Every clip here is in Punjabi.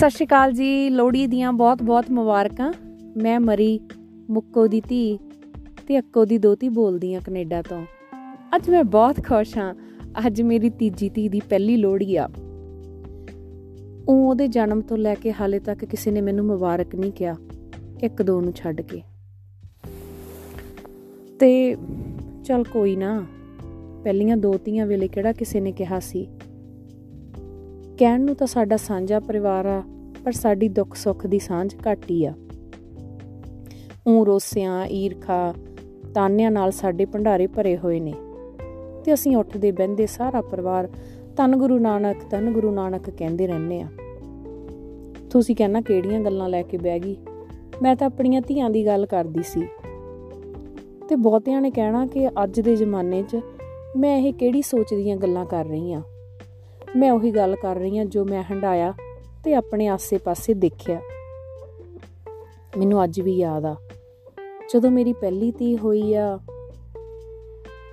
ਸਤਿ ਸ਼੍ਰੀ ਅਕਾਲ ਜੀ। ਲੋਹੜੀ ਦੀਆਂ ਬਹੁਤ-ਬਹੁਤ ਮੁਬਾਰਕਾਂ। ਮੈਂ ਮਰੀ, ਮੁੱਕੋ ਦੀ ਧੀ ਤੇ ਅੱਕੋ ਦੀ ਦੋਤੀ ਬੋਲਦੀ ਆ ਕੈਨੇਡਾ ਤੋਂ। ਅੱਜ ਮੈਂ ਬਹੁਤ ਖੁਸ਼ ਹਾਂ ਅੱਜ ਮੇਰੀ ਤੀਜੀ ਧੀ ਦੀ ਪਹਿਲੀ ਲੋਹੜੀ ਆ। ਉਹ ਉਹਦੇ ਜਨਮ ਤੋਂ ਲੈ ਕੇ ਹਾਲੇ ਤੱਕ ਕਿਸੇ ਨੇ ਮੈਨੂੰ ਮੁਬਾਰਕ ਨਹੀਂ ਕਿਹਾ। ਇੱਕ ਦੋ ਨੂੰ ਛੱਡ ਕੇ। ਤੇ ਚਲ ਕੋਈ ਨਾ। ਪਹਿਲੀਆਂ ਦੋ ਤੀਆਂ ਵੇਲੇ ਕਿਹੜਾ ਕਿਸੇ ਨੇ ਕਿਹਾ ਸੀ? ਕਹਿਣ ਨੂੰ ਤਾਂ ਸਾਡਾ ਸਾਂਝਾ ਪਰਿਵਾਰ ਆ, ਪਰ ਸਾਡੀ ਦੁੱਖ ਸੁੱਖ ਦੀ ਸਾਂਝ ਘੱਟ ਹੀ ਆ। ਉਹ ਰੋਸਿਆਂ, ਈਰਖਾ, ਤਾਨਿਆਂ ਨਾਲ ਸਾਡੇ ਭੰਡਾਰੇ ਭਰੇ ਹੋਏ ਨੇ। ਤੇ ਅਸੀਂ ਉੱਠਦੇ ਬਹਿੰਦੇ ਸਾਰਾ ਪਰਿਵਾਰ ਤਨ ਗੁਰੂ ਨਾਨਕ ਤਨ ਗੁਰੂ ਨਾਨਕ ਕਹਿੰਦੇ ਰਹਿੰਦੇ ਆ। ਤੁਸੀਂ ਕਹਿਣਾ ਕਿਹੜੀਆਂ ਗੱਲਾਂ ਲੈ ਕੇ ਬਹਿ ਗਈ? ਮੈਂ ਤਾਂ ਆਪਣੀਆਂ ਧੀਆਂ ਦੀ ਗੱਲ ਕਰਦੀ ਸੀ। ਤੇ ਬਹੁਤਿਆਂ ਨੇ ਕਹਿਣਾ ਕਿ ਅੱਜ ਦੇ ਜ਼ਮਾਨੇ 'ਚ ਮੈਂ ਇਹ ਕਿਹੜੀ ਸੋਚ ਦੀਆਂ ਗੱਲਾਂ ਕਰ ਰਹੀ ਆ? ਮੈਂ ਉਹੀ ਗੱਲ ਕਰ ਰਹੀ ਹਾਂ ਜੋ ਮੈਂ ਹੰਡਾਇਆ ਤੇ ਆਪਣੇ ਆਸੇ-ਪਾਸੇ ਦੇਖਿਆ। ਮੈਨੂੰ ਅੱਜ ਵੀ ਯਾਦ ਆ। ਜਦੋਂ ਮੇਰੀ ਪਹਿਲੀ ਧੀ ਹੋਈ ਆ,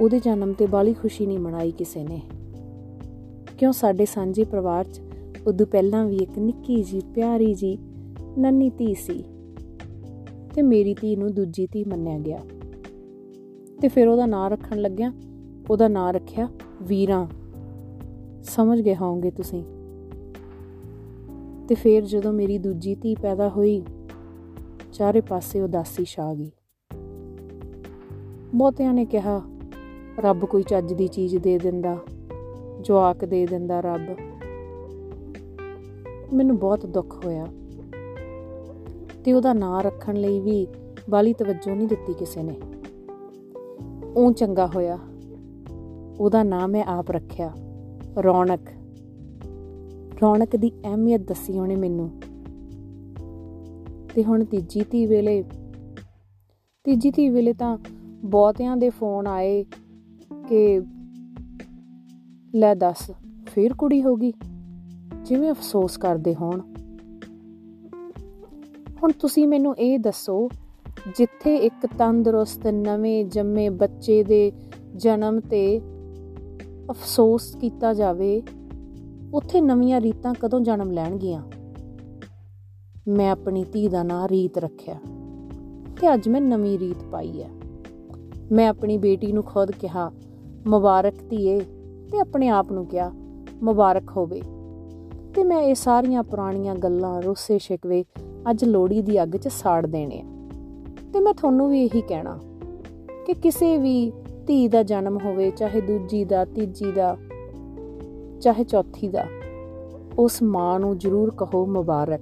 ਉਹਦੇ ਜਨਮ ਤੇ ਬਾਲੀ ਖੁਸ਼ੀ ਨਹੀਂ ਮਨਾਈ ਕਿਸੇ ਨੇ। ਕਿਉਂ ਸਾਡੇ ਸਾਂਝੇ ਪਰਿਵਾਰ 'ਚ ਉਦੋਂ ਪਹਿਲਾਂ ਵੀ ਇੱਕ ਨਿੱਕੀ ਜੀ ਪਿਆਰੀ ਜੀ ਨੰਨੀ ਧੀ ਸੀ ਤੇ ਮੇਰੀ ਧੀ ਨੂੰ ਦੂਜੀ ਧੀ ਮੰਨਿਆ ਗਿਆ। ਤੇ ਫਿਰ ਉਹਦਾ ਨਾਂ ਰੱਖਣ ਲੱਗਿਆ, ਉਹਦਾ ਨਾਂ ਰੱਖਿਆ ਵੀਰਾਂ। ਸਮਝ ਗਏ ਹੋਵੋਗੇ ਤੁਸੀਂ। ਤੇ ਫਿਰ ਜਦੋਂ ਮੇਰੀ ਦੂਜੀ ਧੀ ਪੈਦਾ ਹੋਈ, ਚਾਰੇ ਪਾਸੇ ਉਦਾਸੀ ਛਾ ਗਈ। ਬਹੁਤਿਆਂ ਨੇ ਕਿਹਾ, ਰੱਬ ਕੋਈ ਚੱਜ ਦੀ ਚੀਜ਼ ਦੇ ਦਿੰਦਾ, ਜਵਾਕ ਦੇ ਦਿੰਦਾ ਰੱਬ। ਮੈਨੂੰ ਬਹੁਤ ਦੁੱਖ ਹੋਇਆ। ਤੇ ਉਹਦਾ ਨਾਂ ਰੱਖਣ ਲਈ ਵੀ ਬਾਲੀ ਤਵੱਜੋ ਨਹੀਂ ਦਿੱਤੀ ਕਿਸੇ ਨੇ। ਉਹ ਚੰਗਾ ਹੋਇਆ। ਉਹਦਾ ਨਾਮ ਮੈਂ ਆਪ ਰੱਖਿਆ। ਰੌਣਕ। ਰੌਣਕ ਦੀ ਅਹਿਮੀਅਤ ਦੱਸੀ ਉਹਨੇ ਮੈਨੂੰ। ਤੇ ਹੁਣ ਤੀਜੀ ਧੀ ਵੇਲੇ, ਤੀਜੀ ਧੀ ਵੇਲੇ ਤਾਂ ਬਹੁਤਿਆਂ ਦੇ ਫੋਨ ਆਏ ਕਿ ਲੈ ਦੱਸ, ਫੇਰ ਕੁੜੀ ਹੋ ਗਈ। ਜਿਵੇਂ ਅਫਸੋਸ ਕਰਦੇ ਹੋਣ। ਹੁਣ ਤੁਸੀਂ ਮੈਨੂੰ ਇਹ ਦੱਸੋ, ਜਿੱਥੇ ਇੱਕ ਤੰਦਰੁਸਤ ਨਵੇਂ ਜੰਮੇ ਬੱਚੇ ਦੇ ਜਨਮ ਤੇ ਅਫਸੋਸ ਕੀਤਾ ਜਾਵੇ, ਉੱਥੇ ਨਵੀਆਂ ਰੀਤਾਂ ਕਦੋਂ ਜਨਮ ਲੈਣਗੀਆਂ? ਮੈਂ ਆਪਣੀ ਧੀ ਦਾ ਨਾਂ ਰੀਤ ਰੱਖਿਆ ਤੇ ਅੱਜ ਮੈਂ ਨਵੀਂ ਰੀਤ ਪਾਈ ਹੈ। ਮੈਂ ਆਪਣੀ ਬੇਟੀ ਨੂੰ ਖੁਦ ਕਿਹਾ, ਮੁਬਾਰਕ ਧੀਏ, ਤੇ ਆਪਣੇ ਆਪ ਨੂੰ ਕਿਹਾ, ਮੁਬਾਰਕ ਹੋਵੇ। ਤੇ ਮੈਂ ਇਹ ਸਾਰੀਆਂ ਪੁਰਾਣੀਆਂ ਗੱਲਾਂ ਰੋਸੇ ਸ਼ਿਕਵੇ ਅੱਜ ਲੋੜੀ ਦੀ ਅੱਗ 'ਚ ਸਾੜ ਦੇਣੇ ਆ। ਤੇ ਮੈਂ ਤੁਹਾਨੂੰ ਵੀ ਇਹੀ ਕਹਿਣਾ ਕਿ ਕਿਸੇ ਵੀ ਧੀ ਦਾ ਜਨਮ ਹੋਵੇ, ਚਾਹੇ ਦੂਜੀ ਦਾ, ਤੀਜੀ ਦਾ, ਚਾਹੇ ਚੌਥੀ ਦਾ, ਉਸ ਮਾਂ ਨੂੰ ਜ਼ਰੂਰ ਕਹੋ ਮੁਬਾਰਕ।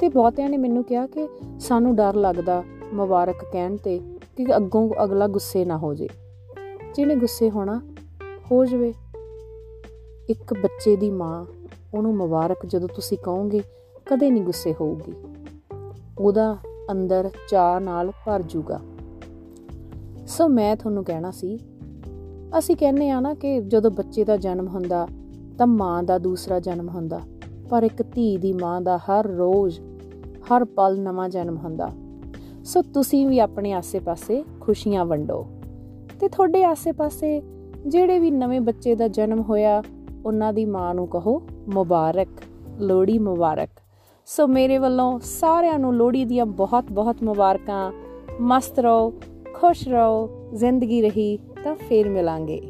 ਤੇ ਬਹੁਤਿਆਂ ਨੇ ਮੈਨੂੰ ਕਿਹਾ ਕਿ ਸਾਨੂੰ ਡਰ ਲੱਗਦਾ ਮੁਬਾਰਕ ਕਹਿਣ ਤੇ ਕਿ ਅੱਗੋਂ ਅਗਲਾ ਗੁੱਸੇ ਨਾ ਹੋ ਜੇ। ਜਿਹਨੇ ਗੁੱਸੇ ਹੋਣਾ, ਹੋ ਜਵੇ। ਇੱਕ ਬੱਚੇ ਦੀ ਮਾਂ, ਉਹਨੂੰ ਮੁਬਾਰਕ ਜਦੋਂ ਤੁਸੀਂ ਕਹੋਗੇ, ਕਦੇ ਨਹੀਂ ਗੁੱਸੇ ਹੋਊਗੀ। ਉਹਦਾ ਅੰਦਰ ਚਾਹ ਨਾਲ ਭਰ ਜੂਗਾ। ਸੋ ਮੈਂ ਤੁਹਾਨੂੰ ਕਹਿਣਾ ਸੀ, ਅਸੀਂ ਕਹਿੰਨੇ ਆ ਨਾ ਕਿ ਜਦੋਂ ਬੱਚੇ ਦਾ ਜਨਮ ਹੁੰਦਾ, ਤਾਂ ਮਾਂ ਦਾ ਦੂਸਰਾ ਜਨਮ ਹੁੰਦਾ, ਪਰ ਇੱਕ ਧੀ ਦੀ ਮਾਂ ਦਾ ਹਰ ਰੋਜ਼, ਹਰ ਪਲ ਨਵਾਂ ਜਨਮ ਹੁੰਦਾ। ਸੋ ਤੁਸੀਂ ਵੀ ਆਪਣੇ ਆਸੇ-ਪਾਸੇ ਖੁਸ਼ੀਆਂ ਵੰਡੋ। ਤੇ ਤੁਹਾਡੇ ਆਸੇ-ਪਾਸੇ ਜਿਹੜੇ ਵੀ ਨਵੇਂ ਬੱਚੇ ਦਾ ਜਨਮ ਹੋਇਆ, ਉਹਨਾਂ ਦੀ ਮਾਂ ਨੂੰ ਕਹੋ, ਮੁਬਾਰਕ, ਲੋਹੜੀ ਮੁਬਾਰਕ। ਸੋ ਮੇਰੇ ਵੱਲੋਂ ਸਾਰਿਆਂ ਨੂੰ ਲੋਹੜੀ ਦੀਆਂ ਬਹੁਤ-ਬਹੁਤ ਮੁਬਾਰਕਾਂ। ਮਸਤ ਰਹੋ ਖੁਸ਼ ਰਹੋ ਜ਼ਿੰਦਗੀ ਰਹੀ ਤਾਂ ਫੇਰ ਮਿਲਾਂਗੇ।